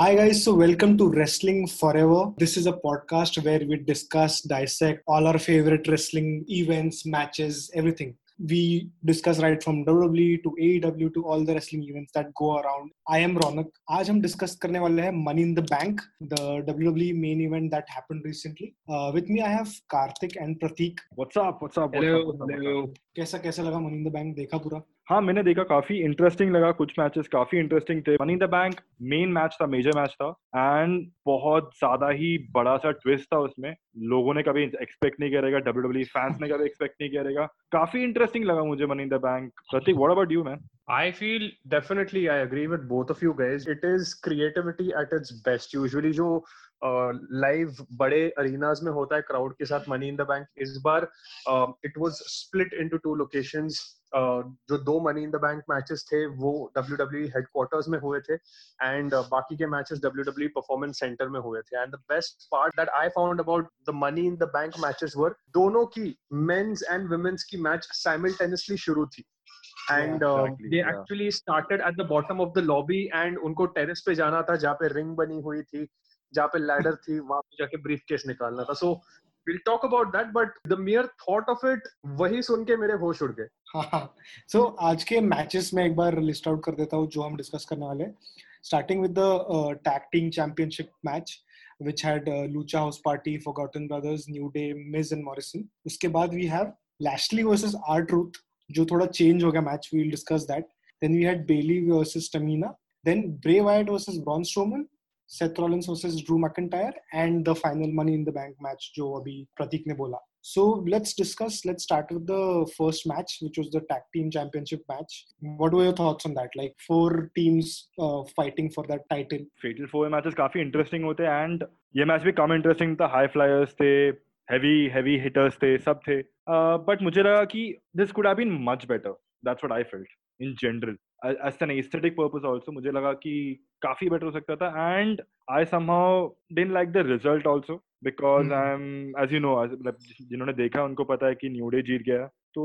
Hi, guys. So, welcome to Wrestling Forever. This is a podcast where we discuss, dissect all our favorite wrestling events, matches, everything. We discuss right from WWE to AEW to all the wrestling events that go around. I am Ronak. आज हम discuss करने वाले हैं money in the bank the WWE main event that happened recently. Uh, with me I have Karthik and Pratik. What's up? What's up? What's hello up? What's up? What's up? कैसा कैसा लगा Money in the Bank? देखा पूरा? हाँ मैंने देखा, काफ़ी interesting लगा, कुछ मैचेस काफ़ी इंटरेस्टिंग थे। Money in the bank main match था मेजर मैच था एंड बहुत ज़्यादा ही बड़ा सा ट्विस्ट था उसमें। लोगों ने कभी एक्सपेक्ट नहीं किया रहेगा डब्ल्यू फैंस ने कभी एक्सपेक्ट नहीं किया रहेगा। काफ़ी इंटरेस्टिंग लगा मुझे money in the bank. Prateek what about you man I feel definitely I agree with both of you guys. It is creativity at its best. Usually जो लाइव बड़े अरीनाज में होता है क्राउड के साथ मनी इन द बैंक इस बार it was split into two locations जो दो money in the bank matches थे, वो डब्ल्यू डब्ल्यू हेडक्वार्टर्स में हुए थे एंड बाकी के matches W W performance center में हुए थे and the best part that I found about the money in the bank matches were दोनों की मेंस एंड वुमेन्स की मैच साइमल्टेनियसली शुरू थी and they actually started at the bottom of the lobby and उनको terrace पे जाना था जहाँ पे रिंग बनी हुई थी जहाँ पे लैडर थी वहाँ पे जाके ब्रीफ केस निकालना था। So will talk about that but the mere thought of it वही सुन के मेरे होश उड़ गए। हाँ सो आज के मैचेस में एक बार लिस्ट आउट कर देता हूँ जो हम डिस्कस करने वाले starting with the tag team championship match which had uh, Lucha House Party, Forgotten Brothers, New Day, Miz and Morrison. उसके बाद we have Lashley versus R Truth, जो थोड़ा change हो गया match. We'll discuss that. Then we had Bailey versus Tamina. Then Bray Wyatt versus Braun Strowman. Seth Rollins versus Drew McIntyre and the final Money in the Bank match जो अभी प्रतीक ने बोला. So let's discuss. Let's start with the first match, which was the tag team championship match. What were your thoughts on that? Like four teams uh, fighting for that title. Fatal four matches काफ़ी interesting होते हैं and ये match भी कम interesting था high flyers थे heavy heavy hitters थे सब थे। बट मुझे लगा कि this could have been much better that's what I felt in general as an aesthetic purpose also मुझे लगा कि काफ़ी बेटर हो सकता था। And I somehow didn't like the result also because. I am as you know जिन्होंने देखा उनको पता है कि न्यूडे जीत गया। तो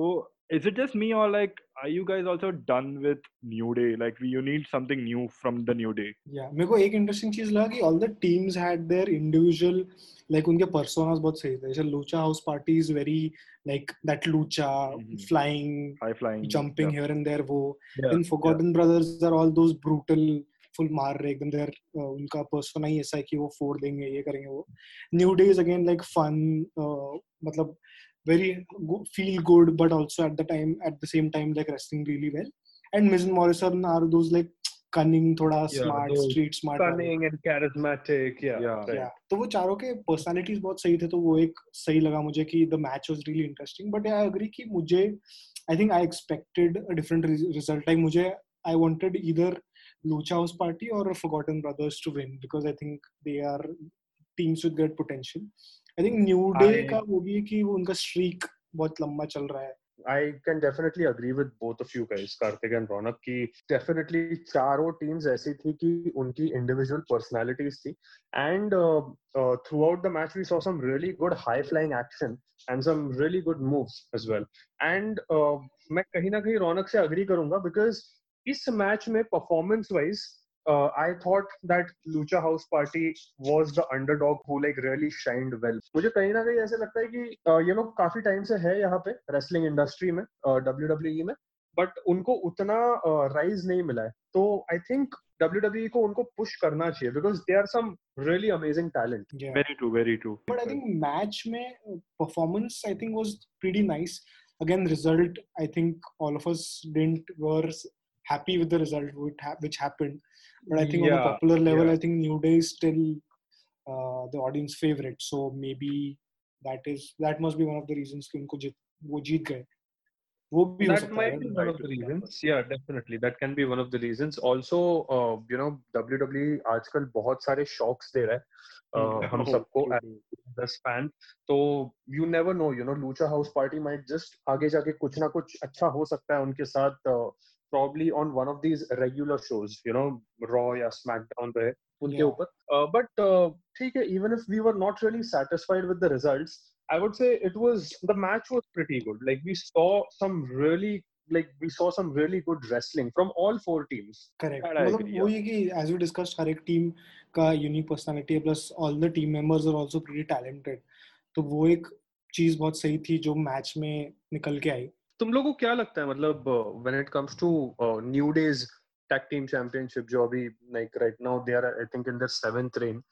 is it just me or like are you guys also done with new day like you need something new from the new day Yeah, मेरे को एक इंटरेस्टिंग चीज लगा कि all the teams had their individual like उनके personas बहुत सही थे जैसे Lucha House Party is very like that Lucha Mhm. Flying high flying jumping yeah. here and there वो Yeah, then forgotten brothers are all those brutal full मार रहे एकदम there उनका पर्सोना ही ऐसा है कि वो फोड़ देंगे ये करेंगे वो new day is again like fun मतलब very feel good but also at the time at the same time like wrestling really well and Miz and Morrison are those like cunning thoda Yeah, smart those street smart cunning and charismatic yeah, Yeah. right. yeah तो वो चारों के personalities बहुत सही थे तो वो एक सही लगा मुझे कि the match was really interesting but I agree कि मुझे I think I expected a different result like मुझे I wanted either Lucha House Party और Forgotten Brothers to win because I think they are teams with great potential I think New Day का वो भी कि वो उनका streak बहुत लंबा चल रहा है। I can definitely agree with both of you guys Kartik and Raunak की डेफिनेटली चारों टीम्स ऐसी थी कि उनकी इंडिविजुअल पर्सनालिटीज थी। And throughout the match we saw some really good high flying action and some really good moves as well and मैं कहीं ना कहीं रौनक से अग्री करूँगा बिकॉज़ इस मैच में performance wise uh, I thought that Lucha House Party was the underdog who like really shined well. मुझे कहीं ना कहीं ऐसे लगता है कि uh, ये लोग काफ़ी टाइम से है यहाँ पे रेसलिंग इंडस्ट्री में डब्ल्यू डब्ल्यू में बट उनको उतना राइज नहीं मिला है तो आई थिंक डब्ल्यू डब्ल्यू को उनको पुश करना चाहिए because they are some really amazing talent yeah. very true very true but I think match में performance I think was pretty nice. Again, result I think all of us didn't were happy with the result which, ha- which happened. But I think yeah, on a popular level, yeah. I think New Day is still uh, the audience favorite. So maybe that is that must be one of the reasons कि उनको जीत वो जीत गए. वो भी that might be one of the reasons yeah definitely that can be one of the reasons also uh, you know WWE आजकल बहुत सारे shocks दे रहा है uh, हम Oh, सबको the fan तो you never know you know Lucha House Party might just आगे जाके कुछ ना कुछ अच्छा हो सकता है उनके साथ uh, probably on one of these regular shows you know Raw या SmackDown पे उनके Yeah. ऊपर uh, but uh, ठीक है even if we were not really satisfied with the results I would say it was the match was pretty good. Like we saw some really like we saw some really good wrestling from all four teams correct That I मतलब agree, वो ये कि as we discussed हर एक team का unique personality है plus all the team members are also pretty talented तो वो एक चीज बहुत सही थी जो मैच में निकल के आई तुम लोगों को क्या लगता है मतलब when it comes to New Day's tag team championship जो अभी like right now they are I think in their seventh reign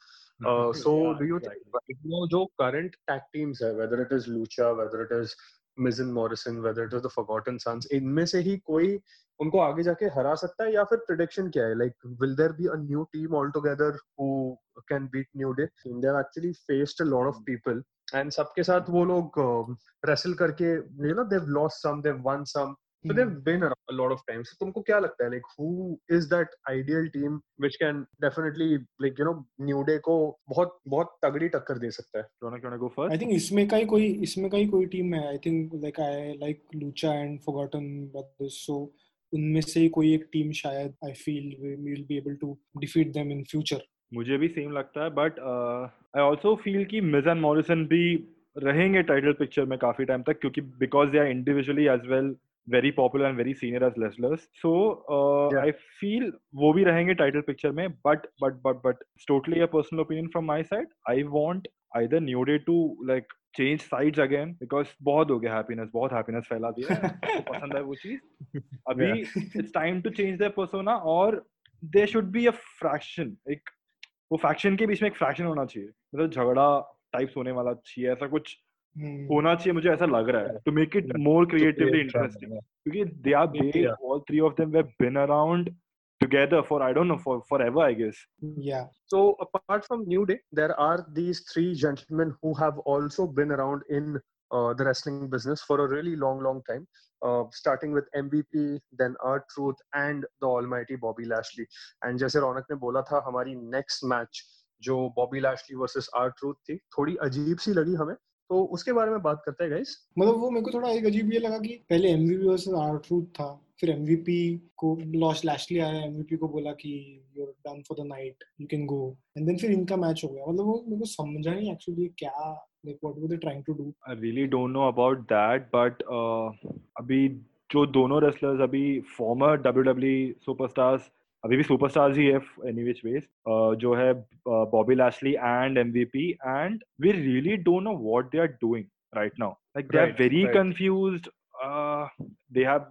so do you think जो करंट टैग टीम्स है whether it is Lucha whether it is Miz and Morrison whether it is the Forgotten Sons इनमें से ही कोई उनको आगे जाके हरा सकता है या फिर प्रेडिक्शन क्या है? Like will there be a new team all together who can beat New Day India actually faced a lot of people and सबके साथ वो लोग uh, wrestle करके you know they've lost some they've won some so Hmm. they've been around a lot of times so तुमको क्या लगता है like who is that ideal team which can definitely like you know New Day को बहुत बहुत तगड़ी टक्कर दे सकता है Do you wanna, go first? I think इसमें का ही कोई इसमें का ही कोई टीम है I think like I like Lucha and Forgotten Brothers so उनमें से ही कोई एक टीम शायद I feel we will be able to defeat them in future मुझे भी सेम लगता है बट आई ऑल्सो फील कि मिज एंड मॉरिसन भी रहेंगे टाइटल पिक्चर में काफ़ी टाइम तक क्योंकि because they are individually as well very popular and very senior as wrestlers so I feel वो भी रहेंगे टाइटल पिक्चर में but but but but totally a personal opinion from my side I want either New Day to like change sides again because बहुत हो गया happiness बहुत happiness फैला दिया आपको पसंद है वो चीज़। अभी it's time to change their persona और there should be a fraction एक वो फैक्शन के बीच में एक फ्रैक्शन होना चाहिए मतलब झगड़ा टाइप्स होने वाला चाहिए ऐसा कुछ होना चाहिए मुझे ऐसा लग रहा है to make it more creatively interesting क्योंकि they are they all three of them have been around together for I don't know for forever I guess. या So apart from New Day, there are these three gentlemen who have also been around in uh, the wrestling business for a really long, long time. Uh, starting with MVP, then R Truth, and the Almighty Bobby Lashley. And जैसे रौनक ने बोला था हमारी next match जो Bobby Lashley versus R Truth थी थोड़ी अजीब सी लगी हमें तो उसके बारे में बात करते हैं गाइस मतलब वो मेरे को थोड़ा एक अजीब ये लगा कि पहले एमवीपी वर्सेस आर ट्रूथ था फिर एमवीपी को लॉस लैशली आया एमवीपी को बोला कि you are done for the night you can go and then फिर इनका मैच हो गया मतलब वो मेरे को समझा नहीं एक्चुअली क्या like what were they trying to do I really don't know about that but uh, अभी जो दोनों wrestlers अभी former WWE superstars अभी भी superstars ही है any which ways uh, जो है Bobby Lashley and MVP and we really don't know what they are doing right now like they are Right, very right. confused uh, they have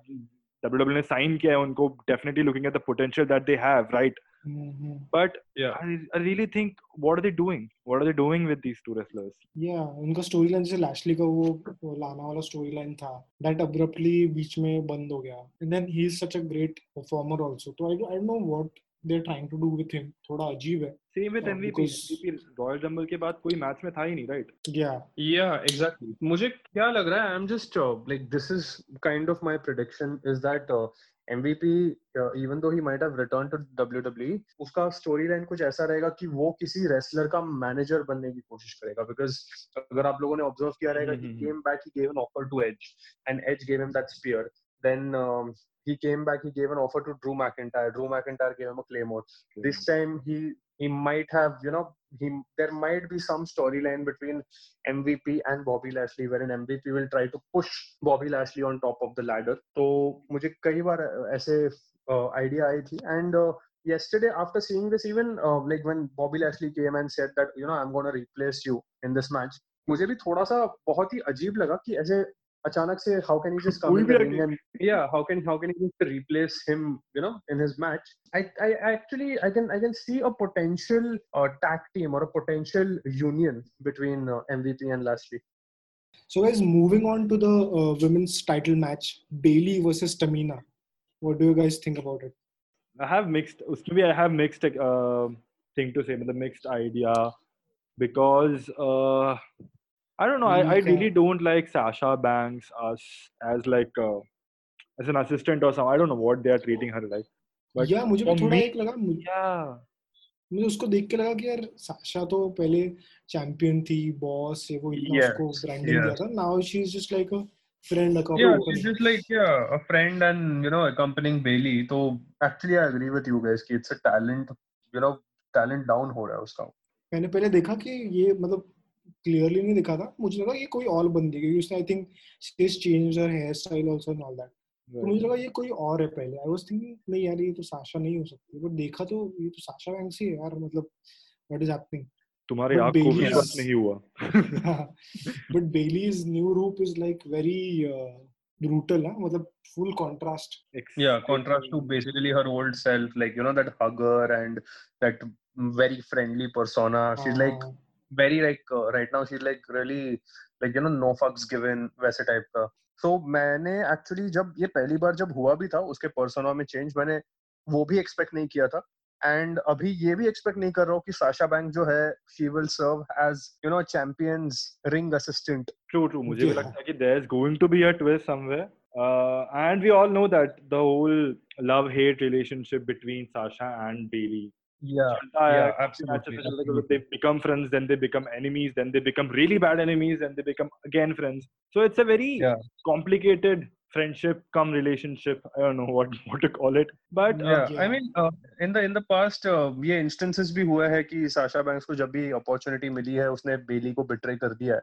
WWE ने sign किया है उनको definitely looking at the potential that they have right but Yeah. I, I really think what are they doing what are they doing with these two wrestlers या उनका story line जैसे Lashley का वो लाना वाला स्टोरी लाइन था that abruptly बीच में बंद हो गया and then he is such a great performer also तो I I don't know what they are trying to do with him थोड़ा अजीब है same with Yeah, MVP because- MVP Royal Rumble के बाद कोई मैच में था ही नहीं राइट या Yeah, exactly. मुझे क्या लग रहा है I'm just uh, like this is kind of my prediction is that uh, MVP uh, even though he might have returned to WWE उसका स्टोरी लाइन कुछ ऐसा रहेगा कि वो किसी wrestler का manager बनने की कोशिश करेगा because अगर आप लोगों ने observe किया रहेगा he hmm, came back he gave an offer to Edge and Edge gave him that spear then um, he came back he gave an offer to Drew McIntyre Drew McIntyre gave him a Claymore this time he he might have you know he there might be some storyline between MVP and Bobby Lashley wherein MVP will try to push Bobby Lashley on top of the ladder तो मुझे कई ऐसे idea आई थी and uh, yesterday after seeing this even uh, like when Bobby Lashley came and said that you know I'm going to replace you in this match मुझे भी थोड़ा सा बहुत ही अजीब लगा कि ऐसे achanak se how can he just come in and yeah how can how can he just replace him you know in his match? I i actually i can i can see a potential uh, tag team or a potential union between uh, mvp and lashley. So guys moving on to the uh, women's title match bailey versus tamina. What do you guys think about it? I have mixed uske bhi i have mixed uh, thing to say but the mixed idea because uh, I don't know I, I really don't like Sasha Banks as as like uh, as an assistant or something I don't know what they are treating her like but या मुझे भी थोड़ा एक लगा मुझे yeah मुझे उसको देख के लगा कि यार साशा तो पहले चैंपियन थी बॉस ये वो इतना Yes, उसको ब्रांडिंग yes. दिया था now she is just like a friend a Yeah, couple she's just like yeah, a friend and you know accompanying Bailey. So actually, I agree with you guys. कि it's a talent, you know, talent down हो रहा है उसका. मैंने पहले देखा कि ये मतलब क्लियरली नहीं दिखा था। मुझे लगा ये कोई और बंदी क्योंकि उसने I think she change her hair style also and all that तो मुझे लगा ये कोई और है पहले। आई वाज थिंकिंग नहीं यार ये तो साशा नहीं हो सकती। बट देखा तो ये तो साशा बैंक्स ही है यार मतलब व्हाट इज़ हैपनिंग तुम्हारी But आँख को विश्वास नहीं हुआ। बट बेलीज न्यू रूप इज़ लाइक वेरी ब्रूटल है मतलब full contrast Yeah, contrast to basically her old self, like you know that hugger and that very friendly persona. She's like very like uh, right now she's like really like you know no fucks given वैसे type का. So मैंने actually जब ये पहली बार जब हुआ भी था उसके persona में change मैंने वो भी expect नहीं किया था. एंड अभी ये भी एक्सपेक्ट नहीं कर रहा हूँ कि साशा बैंक जो है she will serve as you know champions ring assistant True, true. मुझे भी लगता है कि there's going to be a twist somewhere. Uh, and we all know that the whole love-hate relationship between Sasha and Bailey. या है, yeah, काफ़ी absolutely, absolutely. They become friends, then they become enemies, then they become really bad enemies, then they become again friends. So it's a very Yeah. complicated friendship come relationship. I don't know what what to call it, but yeah, uh, yeah, I mean, uh, in the in the past, uh, ये instances भी हुआ है कि Sasha banks को जब भी opportunity मिली है उसने बेली को बिट्रे कर दिया है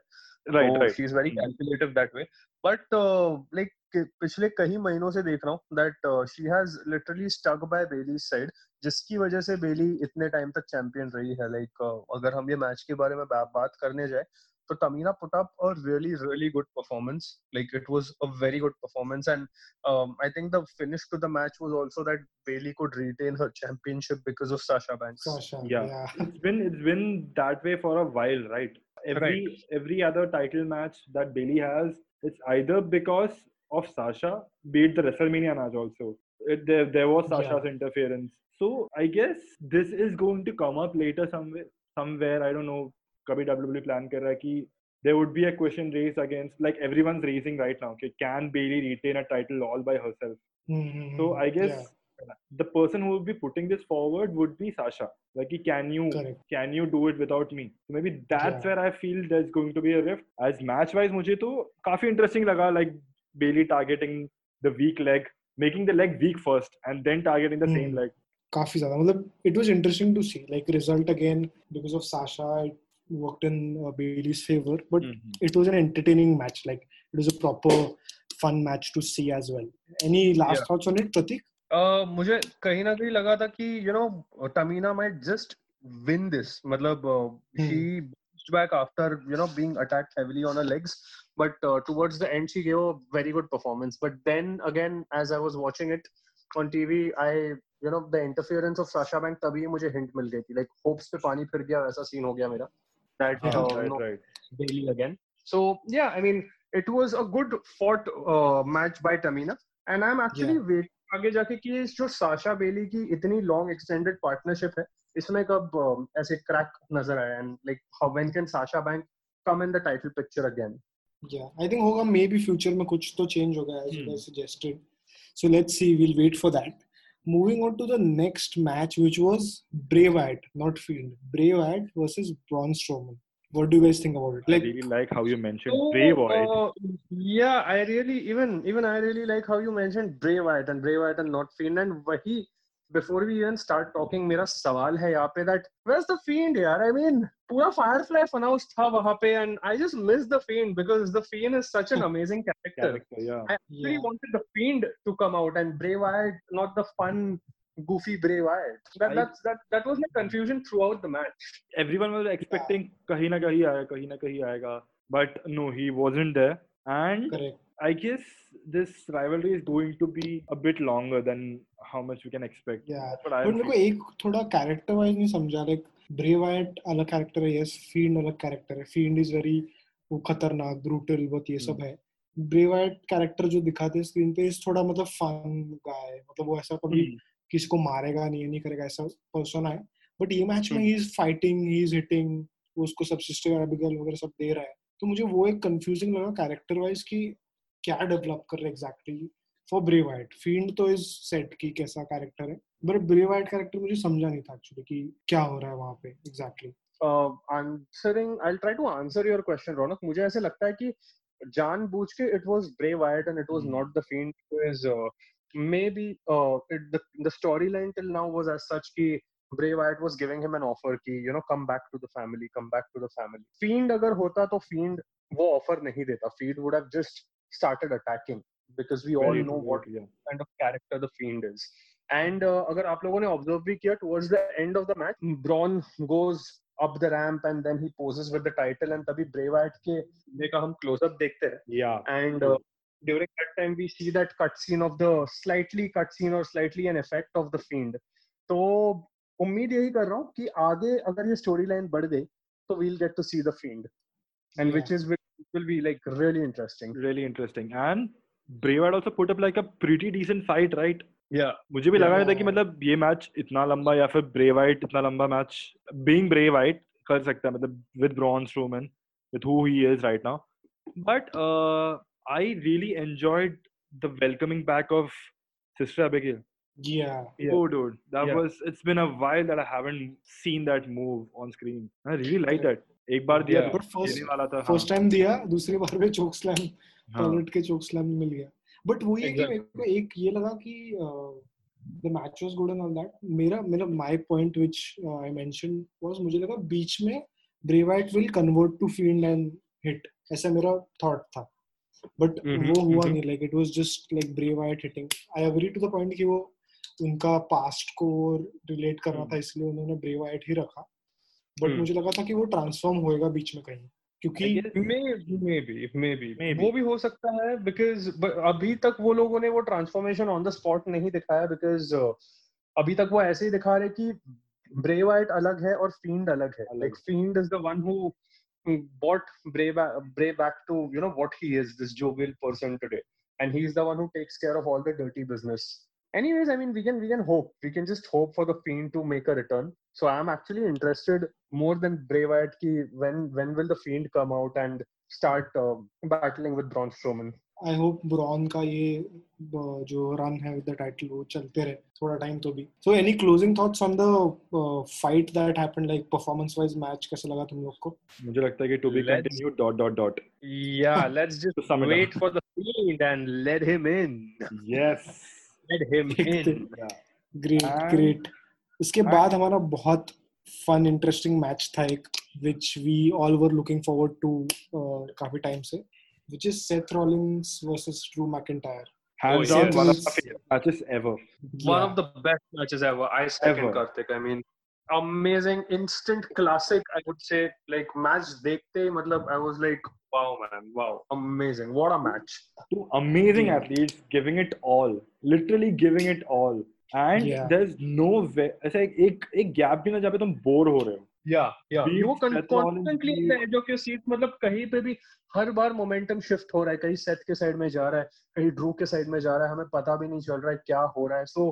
right, so right. She very calculative that way. But बट लाइक पिछले कई महीनों से देख रहा हूँ that she has literally stuck by Bayley side जिसकी वजह से बेली इतने टाइम तक चैंपियन रही है। लाइक अगर हम ये मैच के बारे में बात करने जाए So Tamina put up a really, really good performance. Like it was a very good performance, and um, I think the finish to the match was also that Bailey could retain her championship because of Sasha Banks. Sasha, yeah. yeah. it's been it's been that way for a while, right? Every right. every other title match that Bailey has, it's either because of Sasha, be it the WrestleMania match also. It, there, there was Sasha's yeah. interference. So I guess this is going to come up later somewhere. Somewhere I don't know कभी WWE plan कर रहा है कि there would be a question raised against like everyone's raising right now. Okay, can Bailey retain a title all by herself? Mhm, So I guess yeah, the person who would be putting this forward would be Sasha. Like, can you correct can you do it without me? So maybe that's Yeah. where I feel there's going to be a rift. As match wise, मुझे तो काफ़ी interesting लगा like Bailey targeting the weak leg, making the leg weak first, and then targeting the same Hmm. leg. काफ़ी ज़्यादा मतलब it was interesting to see like result again because of Sasha it worked in uh, Bailey's favor but Mhm. it was an entertaining match like it was a proper fun match to see as well any last Yeah. thoughts on it Pratik uh, मुझे कहीं ना कहीं लगा था कि you know Tamina might just win this मतलब uh, Hmm. she bounced back after you know being attacked heavily on her legs but uh, towards the end she gave a very good performance but then again as I was watching it on TV I you know the interference of Sasha Bank तभी मुझे hint मिल गई थी like hopes पे पानी फिर गया वैसा scene हो गया मेरा that Yeah, uh, right, know, right. Bailey again. So yeah, I mean, it was a good fought uh, match by Tamina, and I'm actually waiting आगे जाके कि ये जो साशा बेली की इतनी लॉन्ग एक्सटेंडेड पार्टनरशिप है इसमें कब um, ऐसे क्रैक नज़र आया and like how when can Sasha Bank come in the title picture again yeah I think होगा maybe future में कुछ तो change होगा as you Hmm. guys suggested so let's see we'll wait for that moving on to the next match which was Bray Wyatt not Fiend Bray Wyatt versus Braun Strowman. What do you guys think about it? I like really like how you mentioned Bray Wyatt. uh, yeah, I really even even I really like how you mentioned Bray Wyatt and Bray Wyatt and not Fiend and वही before we even start talking मेरा सवाल है यहाँ पे that where's the Fiend यार I mean पूरा Firefly funhouse था वहाँ पे and I just miss the Fiend because the Fiend is such an amazing character. Character, yeah. I really yeah. wanted the Fiend to come out and Bray Wyatt, not the fun, goofy Bray Wyatt. That that's that that was my confusion throughout the match. Everyone was expecting yeah. कहीं ना कहीं आएगा, कहीं ना कहीं आएगा, but no, he wasn't there. And correct I guess this rivalry is going to be a bit longer than how much we can expect. Yeah, I but मेरे को एक थोड़ा कैरेक्टर वाइज नहीं समझा लाइक ब्रे वाइट अलग character है yes Fiend अलग character है। फ़ील्ड इज़ वेरी वो खतरनाक ब्रूटल बहुत ये सब है। ब्रे वाइट कैरेक्टर जो दिखाते हैं स्क्रीन पे इस थोड़ा मतलब फन गाय मतलब वो ऐसा कभी Hmm. किसी को मारेगा नहीं नहीं करेगा ऐसा पर्सन है। बट ये मैच में Hmm. He is fighting he is hitting उसको सब सिस्टर एबिगेल वगैरह सब दे रहा है। तो मुझे वो एक कंफ्यूजिंग लगा कैरेक्टर वाइज कि क्या डेवलप कर रहे exactly for Bray Wyatt Fiend तो इस सेट की कैसा कैरेक्टर है? बट ब्री वाइट कैरेक्टर मुझे समझा नहीं था एक्चुअली कि क्या हो रहा है वहाँ पे exactly answering I try to answer your question Raunak मुझे ऐसे लगता है कि जान बूझ के it was Bray Wyatt and it was not the maybe the storyline till now was as such की Bray Wyatt was giving him an offer ki you know come back to the family come back to the family. Fiend agar hota to fiend wo offer nahi deta fiend would have started attacking because we all know what yeah. kind of character the fiend is and uh, अगर आप लोगों ने observe भी किया towards the end of the match Braun goes up the ramp and then he poses with the title and तभी Bray Wyatt के का हम close up देखते हैं Yeah. and uh, during that time we see that cutscene of the slightly cutscene or slightly an effect of the fiend तो उम्मीद यही कर रहा हूँ कि आगे अगर ये स्टोरी लाइन बढ़ गई तो we'll get to see the fiend and Yeah. which is which will be like really interesting Really interesting. And Bray Wyatt also put up like a pretty decent fight, right? yeah मुझे भी लगा नहीं था कि Yeah. मतलब ये match इतना लंबा या फिर ब्रे वाइट इतना लंबा मैच बीइंग ब्रे वाइट कर सकता है मतलब with Braun Strowman with who he is right now but uh, i really enjoyed the welcoming back of sister abigail Yeah. Yeah. oh dude that Yeah. was it's been a while that i haven't seen that move on screen. I really like that. एक बार दिया Yeah. तो first, वाला था first time दिया दूसरी बार में चोक स्लैम हाँ, हाँ, के चोक स्लैम मिल गया। बट वही है कि मेरे को एक ये लगा कि the match was good and all that मेरा मेरा my point which I mention was मुझे लगा बीच में Bray Wyatt will convert to Fiend and hit ऐसा मेरा थॉट था। बट वो हुआ mhm. नहीं like it was just like Bray Wyatt hitting I agree to the point कि वो उनका पास्ट को रिलेट करना था हम्म। इसलिए उन्होंने ब्रे वाइट ही रखा। But hmm. मुझे लगा था कि वो ट्रांसफॉर्म होएगा बीच में कहीं क्योंकि वो भी हो सकता है बिकॉज़ अभी तक वो लोगों ने वो ट्रांसफॉर्मेशन ऑन द स्पॉट नहीं दिखाया बिकॉज़ अभी तक वो ऐसे ही दिखा रहे कि ब्रे वाइट अलग है और फ़ीड अलग है। Like Fiend is the one who bought Bray back, Bray back to you he is the one who takes care of all the dirty business. anyways i mean we can we can hope we can just hope for the fiend to make a return so i'm actually interested more than Bray Wyatt ki when when will the fiend come out and start uh, battling with Braun Strowman I hope Braun का ये ब- जो run है with the title वो चलते रहे थोड़ा time तो भी so any closing thoughts on the fight that happened like performance wise match कैसा लगा तुम लोग को मुझे लगता है कि to be Let's- continue dot dot dot yeah let's just To sum it wait up. for the fiend and let him in yes Let him in great And- great उसके बाद हमारा बहुत फन इंटरेस्टिंग मैच था एक which we all were looking forward to काफ़ी time से which is Seth Rollins versus Drew McIntyre hands Oh, down yes. one of the favorite matches ever one of the best matches ever. I second Ever. Karthik. I mean, amazing, instant classic. I would say, like match dekhte, matlab, I was like, wow, man, wow, amazing, what a match. two amazing Yeah. athletes giving it all literally giving it all and Yeah. there's no way ऐसा एक एक एक gap भी ना जहाँ पे तुम bore हो रहे हो Yeah, yeah. Beat You were Seth Rollins constantly beat- in the edge of your seat. मतलब कहीं पे भी हर बार मोमेंटम शिफ्ट हो रहा है कहीं सेथ के साइड में जा रहा है कहीं ड्रू के साइड में जा रहा है हमें पता भी नहीं चल रहा है क्या हो रहा है so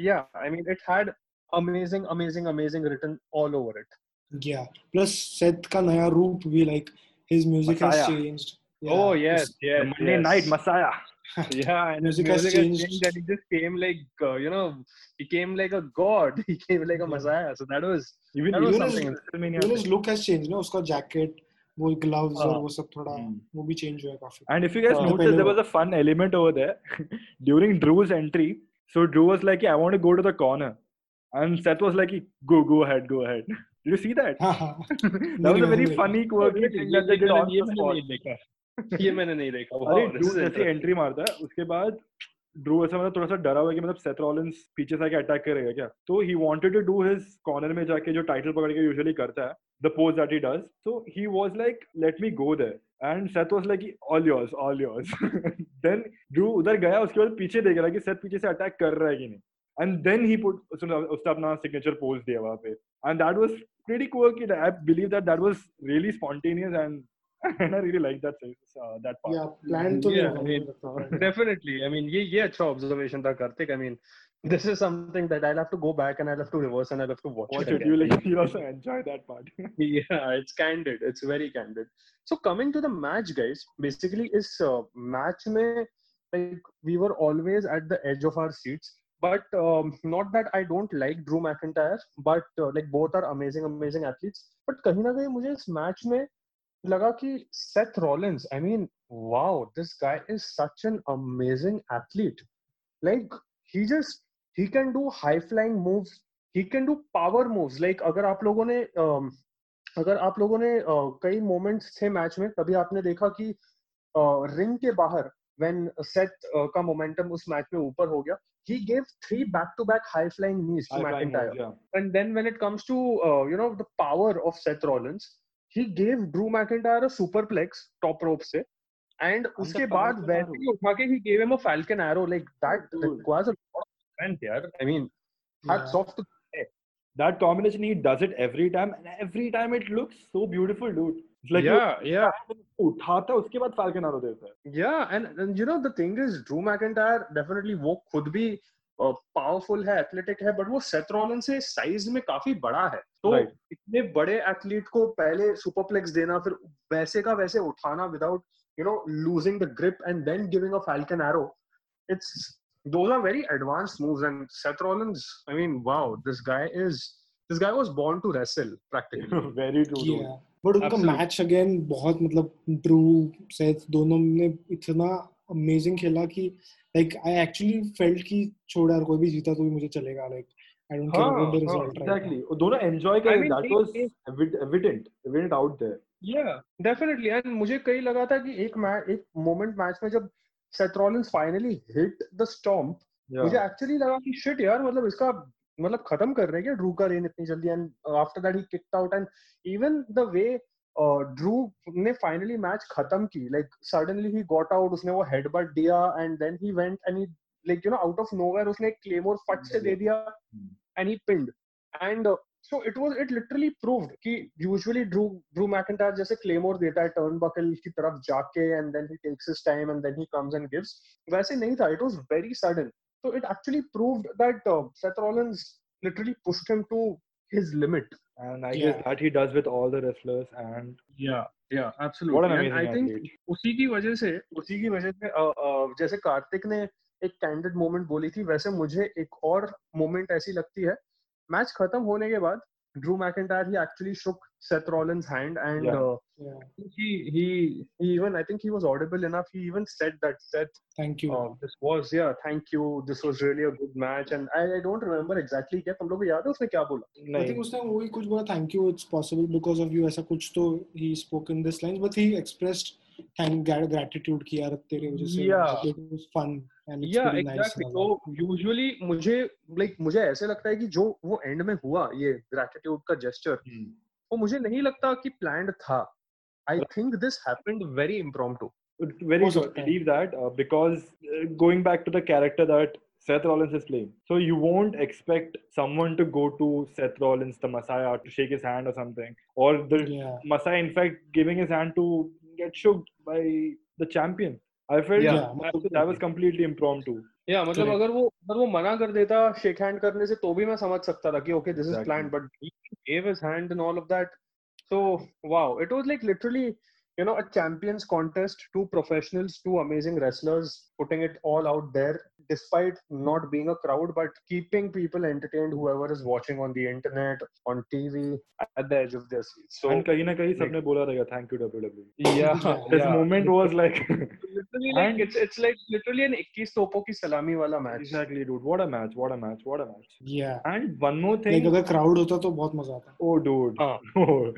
yeah I mean it had amazing amazing amazing written all over it या प्लस सेथ का नया रूप भी like his music has Messiah. Changed oh yes The yes Monday yes. night Messiah yeah and his Music has music has changed. changed and he just came like uh, you know he came like a god he came like a Yeah. messiah so that was even That was even something. his WrestleMania even his look has changed ना उसका jacket वो gloves और हाँ. वो सब थोड़ा Hmm. वो भी चेंज हुआ है काफी and if you guys Uh, noticed पहले there वो- was a fun element over there during Drew's entry so Drew was like I want to go to the corner and Seth was like go go ahead go ahead. Did you see that? That was a very funny quirky thing that they did on the spot. ये मैंने नहीं देखा अरे Drew जैसे. Entry मारता है उसके बाद ड्रू ऐसा मतलब थोड़ा सा डरा हुआ कि मतलब सेथ रॉलिंस पीछे से आके अटैक करेगा क्या? तो he wanted to do his corner में जाके जो टाइटल पकड़ के यूजुअली करता है the pose that he does so he was like let me go there and Seth was like all yours all yours then Drew उधर गया उसके बाद पीछे देख रहा है कि सेथ पीछे से अटैक कर रहा है कि नहीं। एंड देन ही पुट उसने उसने अपना सिग्नेचर पोज दिया वहां पे and that was pretty quirky i believe that that was really spontaneous and and i really like that uh, that part या प्लान तो नहीं Yeah, होगा I मुझे mean, लगता है Definitely. I mean, ये ये अच्छा observation था Karthik. I mean, this is something that I'll have to go back and I'll have to reverse and I'll have to watch, watch it. it. You again. like you also enjoy that part. yeah, it's candid. It's very candid. So coming to the match, guys. Basically, is uh, match में like we were always at the edge of our seats. But um, not that I don't like Drew McIntyre, but uh, like both are amazing, amazing athletes. But कहीं ना कहीं मुझे इस match में लगा कि Seth Rollins. I mean, wow, this guy is such an amazing athlete. Like he just he can do high flying moves. He can do power moves. Like अगर आप लोगों ने um, अगर आप लोगों ने uh, कई मोमेंट्स थे मैच में तभी आपने देखा कि रिंग के बाहर when Seth uh, का momentum उस match में ऊपर हो गया he gave three back to back high flying knees to High flying McIntyre moves, yeah. and then when it comes to uh, you know the power of Seth Rollins he gave Drew McIntyre a superplex top rope से and उसके the बाद Falcon वैसे arrow. ही उठा के he gave him a Falcon arrow like that Dude. requires a lot of strength यार I mean hats Yeah. off to That combination, he does it every time, and every time it looks so beautiful, dude. It's like yeah yeah वो उठाता उसके बाद falcon आरो देता है Yeah, and, and you know the thing is, Drew McIntyre definitely वो खुद भी पावरफुल है एथलेटिक है बट वो सेथ रॉलिन से साइज़ में काफ़ी बड़ा है तो Right. इतने बड़े एथलीट को पहले सुपरप्लेक्स देना फिर वैसे का वैसे उठाना without you know losing the grip and then giving a falcon arrow it's those are very advanced moves and Seth Rollins I mean wow this guy is this guy was born to wrestle practically very true Yeah. But उनका match again बहुत मतलब Drew Seth दोनों ने इतना amazing खेला कि like I actually felt कि छोड़ यार कोई भी जीता तो भी मुझे चलेगा like I don't care about the result exactly वो दोनों एंजॉय कर mean, that was evident evident out there Yeah, definitely. And मुझे कहीं लगा था कि एक मैच एक मोमेंट मैच में जब Seth Rollins finally hit the stomp मुझे एक्चुअली लगा कि शिट यार मतलब इसका मतलब खत्म कर रहे हैं क्या? ड्रू का रेन इतनी जल्दी and after that he kicked out and even the way Drew ने फाइनली मैच खत्म की like suddenly he got out उसने वो हेडबट दिया and then he went and he like you know out of nowhere उसने claymore फट से दे दिया he pinned. And uh, so it was it literally proved कि usually Drew Drew McIntyre जैसे claymore देता है turnbuckle की तरफ़ जाके and then he takes his time and then he comes and gives. वैसे नहीं था it was very sudden. So it actually proved that uh, Seth Rollins literally pushed him to his limit and I Yeah. guess that he does with all the wrestlers and yeah yeah absolutely what an amazing and I I think athlete. उसी की वजह से उसी की वजह से uh, jaise जैसे कार्तिक ने एक कैंडिड मोमेंट बोली थी वैसे मुझे एक और मोमेंट ऐसी लगती है मैच खत्म होने के बाद Drew McIntyre he actually shook Seth Rollins hand and Yeah. Yeah. he he he even I think he was audible enough he even said that Seth Thank you. uh, this was yeah thank you this was really a good match and I, I don't remember exactly क्या तुम लोग को याद है उसने क्या बोला I नहीं think उसने वही कुछ बोला thank you it's possible because of you ऐसा कुछ तो he spoke in this lines but he expressed thank gratitude कि यार तेरे वजह से Yeah. It was fun and it's yeah very exactly nice so usually मुझे like मुझे ऐसे लगता है कि जो वो एंड में हुआ ये gratitude का gesture Hmm. वो मुझे नहीं लगता कि planned था I think this happened very impromptu very हो good. believe that uh, because uh, going back to the character that Seth Rollins is playing. So you won't expect someone to go to Seth Rollins, the Messiah, to shake his hand or something, or the Yeah. Messiah, in fact, giving his hand to get shook by the champion. I felt Yeah, that, that was completely impromptu. या मतलब. अगर वो अगर वो मना कर देता shake hand करने से तो भी मैं समझ सकता था कि okay this is planned plan but gave his hand and all of that so wow it was like literally you know a champions contest two professionals two amazing wrestlers putting it all out there despite not being a crowd but keeping people entertained whoever is watching on the internet on tv at the edge of their seats. So and kahin na kahin sabne bola rahega thank you wwe yeah this yeah. moment was like literally like it's it's like literally an 21 topo ki salami wala match. Exactly dude. What a match what a match what a match. Yeah. And one more thing like agar crowd hota to bahut maza aata oh dude. uh.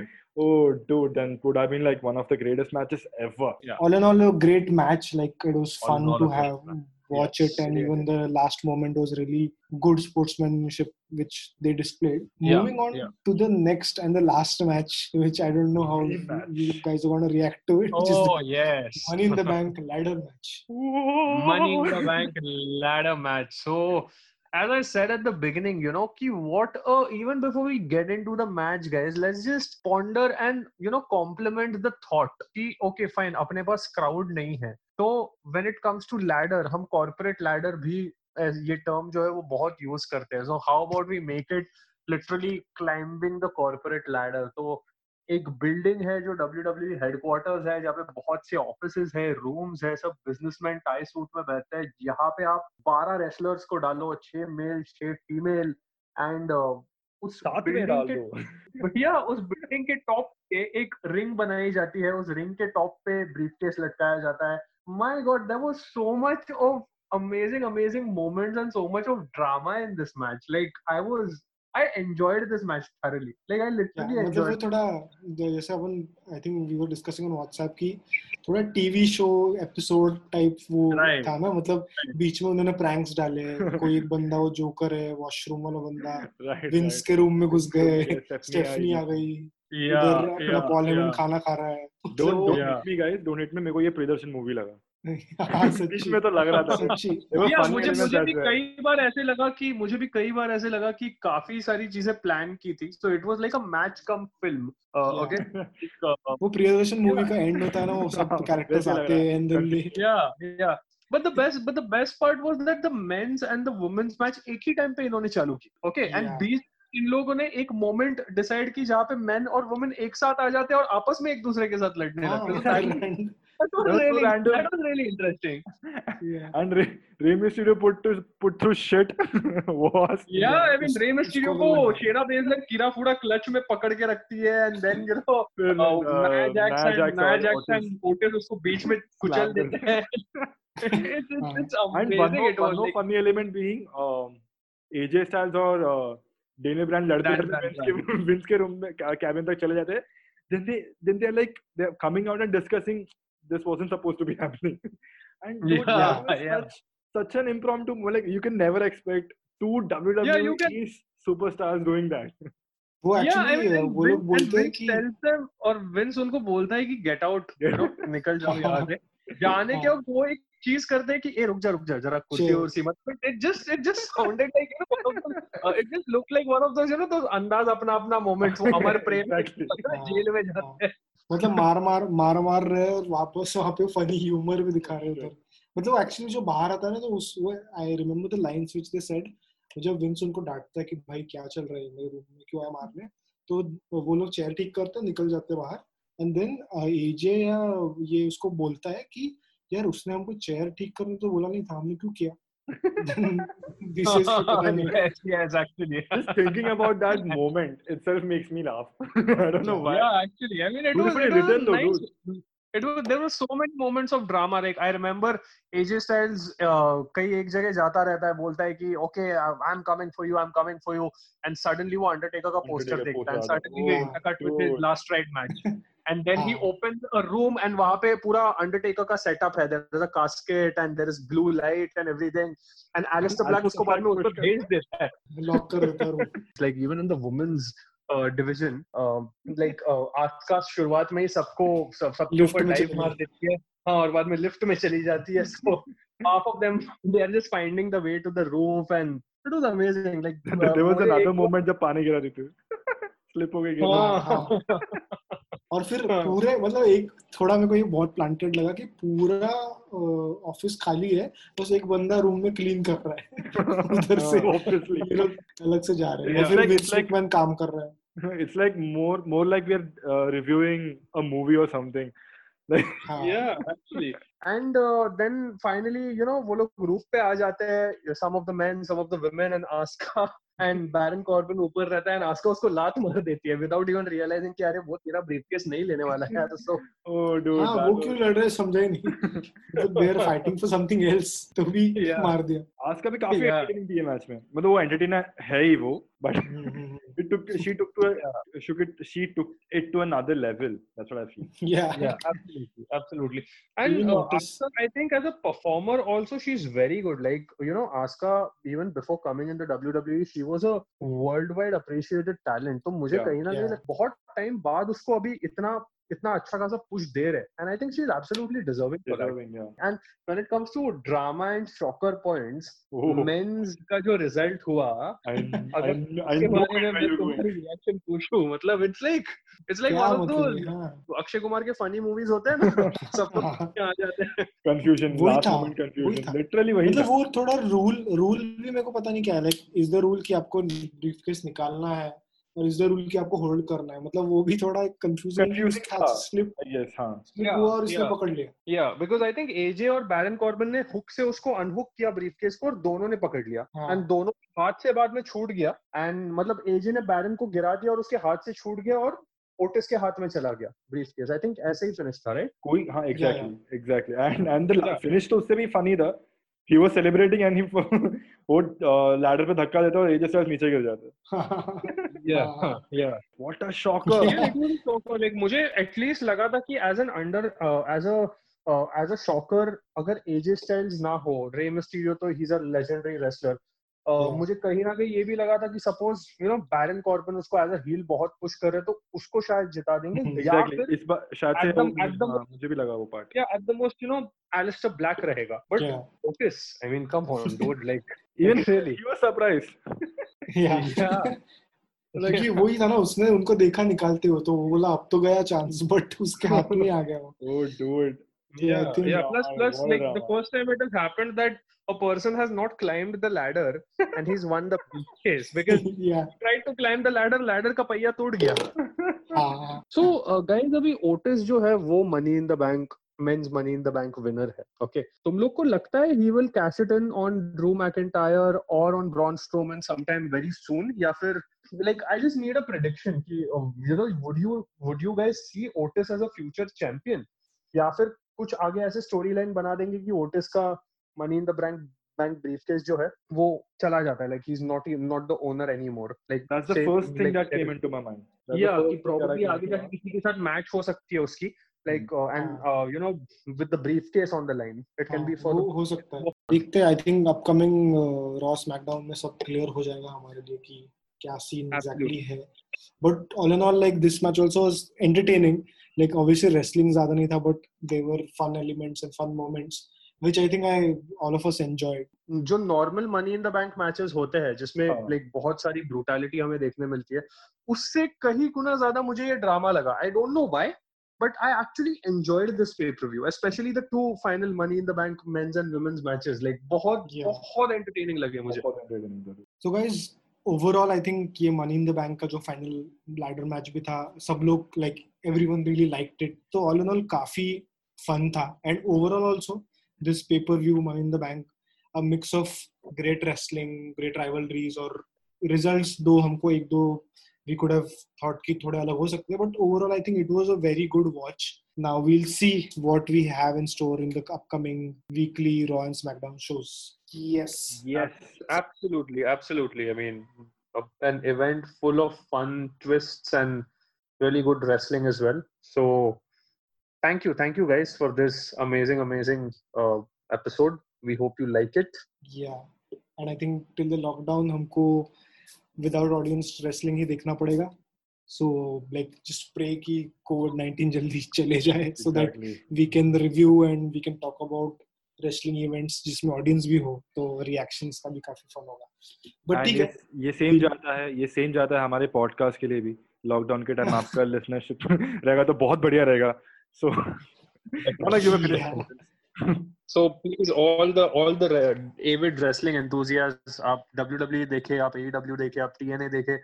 Oh, dude. Then would have been like one of the greatest matches ever. Yeah all in all a great match like it was fun to have match. watch Yes, it and really. even the last moment was really good sportsmanship which they displayed Yeah, moving on yeah. to the next and the last match which i don't know how you guys are going to react to it which is oh yes money in the bank ladder match money in the bank ladder match so as i said at the beginning you know ki what uh, even before we get into the match guys let's just ponder and you know compliment the thought ki okay fine अपने पास crowd नहीं है तो when it comes to ladder हम corporate ladder भी as ये term जो है वो बहुत use करते हैं so how about we make it literally climbing the corporate ladder तो एक बिल्डिंग है जो डब्ल्यू डब्ल्यू हेडक्वार्टर्स है जहाँ पे बहुत से ऑफ़िस है रूम्स है सब बिजनेसमैन टाई सूट में बैठते हैं। यहाँ पे आप 12 रेसलर्स को डालो छह मेल छह फीमेल एंड उस साथ बिल्डिंग के भैया उस बिल्डिंग के टॉप पे एक रिंग बनाई जाती है। उस रिंग के टॉप पे ब्रीफकेस लटकाया जाता है। My god there was so much of amazing amazing moments and so much of drama in this match. Like i was I enjoyed this match thoroughly. Like I literally yeah, मतलब वो थोड़ा जैसे अपन I think we were discussing on WhatsApp की थोड़ा TV show episode type वो Right. था ना मतलब बीच में उन्होंने प्रैंक्स डाले कोई एक बंदा वो जोकर है वॉशरूम वाला बंदा right, विंस right. के रूम में घुस गए Stephanie स्टेफनी आ गई उधर अपना पॉल हेमन खाना खा रहा है मेरे को ये प्रियदर्शन मूवी लगा। बीच में तो लग रहा था। मुझे मुझे भी कई बार ऐसे लगा कि मुझे भी कई बार ऐसे लगा कि काफ़ी सारी चीज़ें प्लान की थी। So it was like a match cum film okay वो प्रियदर्शन मूवी का एंड होता है ना वो सब कैरेक्टर्स आते हैं। And then they yeah yeah. But the best but the best part was that the men's and the women's match एक ही टाइम पे इन्होंने चालू की okay? And Yeah. इन लोगों ने एक मोमेंट डिसाइड की जहाँ पे मैन और वुमेन एक साथ आ जाते हैं और आपस में एक दूसरे के साथ लड़ने लगते क्लच में पकड़ के रखती है एंड देन uh, बीच में कुचल एजे स्टाइल्स और डेनियल ब्रांड लड़ते विंस के रूम में कैबिन तक चले जाते हैं। Then they are like they are coming out and discussing this was supposed to be happening and such an impromptu like you can never expect two WWE superstars doing that वो actually और Vince उनको बोलता है कि get out निकल जाओ यहाँ से। जाने के वो एक चीज़ करते हैं कि ए रुक जा रुक जा जरा कुर्सी. उर्सी मत but it just it just sounded like you know it just look like one of those you know those अंदाज अपना अपना मोमेंट्स वो अमर प्रेम हाँ, जेल में जाते हैं मतलब मार मार मार मार रहे और वापस वहाँ पे फनी ह्यूमर भी दिखा रहे हैं उधर। मतलब एक्चुअली जो बाहर आता है ना तो उस वो I remember the lines which they said जब विंस उनको डांटता है कि भाई क्या चल रहा है मेरे रूम में? क्यों आया मारने? तो वो लोग चेयर ठीक करते निकल जाते हैं बाहर। एंड देन एजे या ये उसको बोलता है कि यार उसने हमको चेयर ठीक करने तो बोला नहीं था हमने क्यों किया पता नहीं yes yes actually just thinking about that moment itself makes me laugh I don't know why yeah actually I mean it was, it was written though, it was there were so many moments of drama like I remember AJ Styles uh, कई एक जगह जाता रहता है बोलता है कि okay I'm coming for you I'm coming for you and suddenly वो Undertaker का poster Undertaker देखता है and poster suddenly आता they है। cut then he हाँ. opens a room and वहाँ पे पूरा Undertaker का setup है there is a casket and there is blue light and everything and Aleister Black Aleister उसको बाद में उसको भेज देता है लॉक कर देता है room. like even in the women's uh, division um, like uh, Aska शुरुआत में ही सबको सब सबके Lift ऊपर में डाइव मार देती है हाँ और बाद में लिफ्ट में चली जाती है so half of them they are just finding the way to the roof and it was amazing like uh, there was another moment जब पानी गिरा रही थी स्लिप हो हाँ और फिर हाँ. पूरे मतलब एक थोड़ा मेरे को ये बहुत प्लांटेड लगा कि पूरा ऑफ़िस खाली है बस तो एक बंदा रूम में क्लीन कर रहा है उधर से obviously ये लोग अलग से जा रहे हैं Yeah. फिर Like- like- काम कर रहा है it's like more more like we are uh, reviewing a movie or something like हाँ yeah actually and uh, then finally you know वो लोग रूफ पे आ जाते हैं some of the men some of the women and Asuka and Baron Corbin ऊपर रहता है and Asuka उसको लात मार देती है विदाउट इवन रियलाइजिंग कि अरे वो तेरा ब्रीफकेस नहीं लेने वाला है तो सो ओ डूड हाँ वो क्यों लड़ रहे हैं समझा ही नहीं। They are fighting for something else तो भी Yeah. मार दिया। आस्का भी काफ़ी एंटरटेनिंग थी मैच में। मतलब वो एंटरटेनर है ही वो। हम्म, हम्म, it took she took to a, she it she took it to another level that's what i feel yeah yeah absolutely absolutely and you uh, Asuka, I think as a performer also she's very good like you know Asuka even before coming into WWE she was a worldwide appreciated talent तो मुझे Yeah, कहीं ना कहीं yeah. like, बहुत time बाद उसको अभी इतना इतना अच्छा खासा पुश दे रहे and I think absolutely deserving and when it comes to drama and shocker points men's का जो रिज़ल्ट हुआ मतलब it's like it's like Akshay Kumar के फनी मूवीज़ होते हैं ना सब आ जाते हैं। कंफ्यूजन लिटरली वही मतलब वो थोड़ा रूल रूल भी मेरे को पता नहीं क्या है लाइक इज़ द रूल की आपको निकालना है और द रूल कि आपको होल्ड करना है। मतलब वो भी थोड़ा कंफ्यूजिंग Confusing था। स्लिप yes हाँ। स्लिप हुआ और इसने पकड़ लिया। या बिकॉज़ आई थिंक एजे और बैरन कॉर्बन ने हुक से उसको अनहुक किया ब्रीफकेस को और दोनों ने पकड़ लिया। हाँ। एंड दोनों हाथ से बाद में छूट गया। एंड मतलब एजे ने बैरन को गिरा दिया और उसके हाथ से छूट गया और ओटिस के हाथ में चला गया ब्रीफकेस आई थिंक ऐसे ही फिनिश था राइट कोई हाँ exactly exactly and and the Yeah. finish तो उससे भी फनी था। He was celebrating and he वो लैडर पे धक्का देता और एजे नीचे गिर जाते yeah yeah what a shocker yeah it was a shocker like मुझे at least लगा था कि as an under uh, as a uh, as a shocker अगर एजे स्टाइल्स ना हो रे मिस्टीरियो तो he's a legendary wrestler Uh, मुझे कहीं ना कहीं ये भी लगा था कि suppose you know Baron Corbin उसको एज अ हील बहुत पुश कर रहे तो उसको शायद जिता देंगे या फिर इस बार शायद से the- वो- at the- हाँ, मुझे भी लगा वो पार्ट या at the most you know Aleister Black रहेगा। But. Otis I mean come on dude like surprised. Yeah. Yeah. क्योंकि वही था ना उसने उनको देखा निकालते हो तो वो बोला अब तो गया चांस बट उसके हाथ में आ गया वो. Oh yeah, yeah. Plus, Yeah, plus, a like the first time it has happened that a person has not climbed the ladder and he's won the case because yeah. he tried to climb the ladder, ladder का पहिया टूट गया. हाँ So uh, guys, अभी Otis जो है वो Money in the Bank men's Money in the Bank winner है. Okay, तुम लोग को लगता है he will cash it in on Drew McIntyre or on Braun Strowman sometime very soon या फिर like I just need a prediction कि uh, you know would you would you guys see Otis as a future champion या फिर कुछ आगे ऐसे story line बना देंगे कि ओटिस का money in the bank bank briefcase जो है वो चला जाता है like he is not not the owner anymore like that's the first thing that came into my mind. That's the या कि came आगे जाके. किसी के साथ मैच हो सकती है उसकी लाइक एंड हाँ। You know with the briefcase on the line it can be हाँ, फॉर वो हो सकता है। देखते हैं I think upcoming Raw SmackDown में सब क्लियर हो जाएगा हमारे लिए कि क्या सीन एग्जैक्टली है। But all in all like this match also was entertaining like obviously wrestling ज़्यादा नहीं था but they were fun elements and fun moments which I think I all of us enjoyed जो normal money in the bank matches होते हैं जिसमें हाँ। Like बहुत सारी ब्रूटैलिटी हमें देखने मिलती है उससे कहीं गुना ज़्यादा मुझे ये ड्रामा लगा I don't know why but I actually enjoyed this pay per view, especially the two final Money in the Bank men's and women's matches. बहुत Yeah. बहुत entertaining लगे मुझे. So guys overall I think ये money in the bank का जो final ladder match भी था, सब लोग like everyone really liked it तो ऑल इन ऑल काफ़ी फन था. And overall also this pay per view money in the bank a mix of great wrestling great rivalries और रिजल्ट्स दो हमको एक दो, we could have thought कि थोड़े अलग हो सकते हैं, but overall, I think it was a very good watch. now we'll see what we have in store in the upcoming weekly Raw and SmackDown shows yes Yes. Absolutely, absolutely. I mean, a- an event full of fun twists and really good wrestling as well. So, thank you, thank you guys for this amazing, amazing uh, episode. We hope you like it. yeah and i think till the lockdown हमको without audience wrestling ही देखना पड़ेगा So like just pray कि covid 19 जल्दी चले जाए so that we can review and we can talk about wrestling events जिसमें audience भी हो तो reactions का भी काफ़ी fun होगा but And ठीक है ये सेम जाता है ये सेम जाता है हमारे पॉडकास्ट के लिए भी लॉकडाउन के टाइम आपका लिसनरशिप रहेगा तो बहुत बढ़िया रहेगा सो. Yeah. So please, all the all the avid wrestling enthusiasts, आप WWE देखे, आप AEW देखे, आप TNA देखे,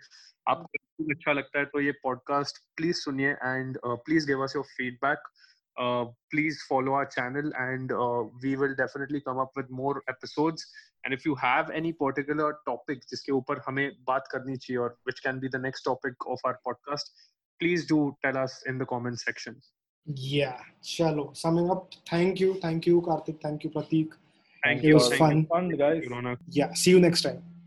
आपको अच्छा लगता है तो ये podcast please सुनिए and uh, please give us your feedback. Uh, please follow our channel and uh, we will definitely come up with more episodes. And if you have any particular topic जिसके ऊपर हमें बात करनी चाहिए और which can be the next topic of our podcast, please do tell us in the comment section. Yeah chalo summing up thank you thank you Karthik thank you Pratik Thank It you. was thank fun. you. Fun, guys. Yeah see you next time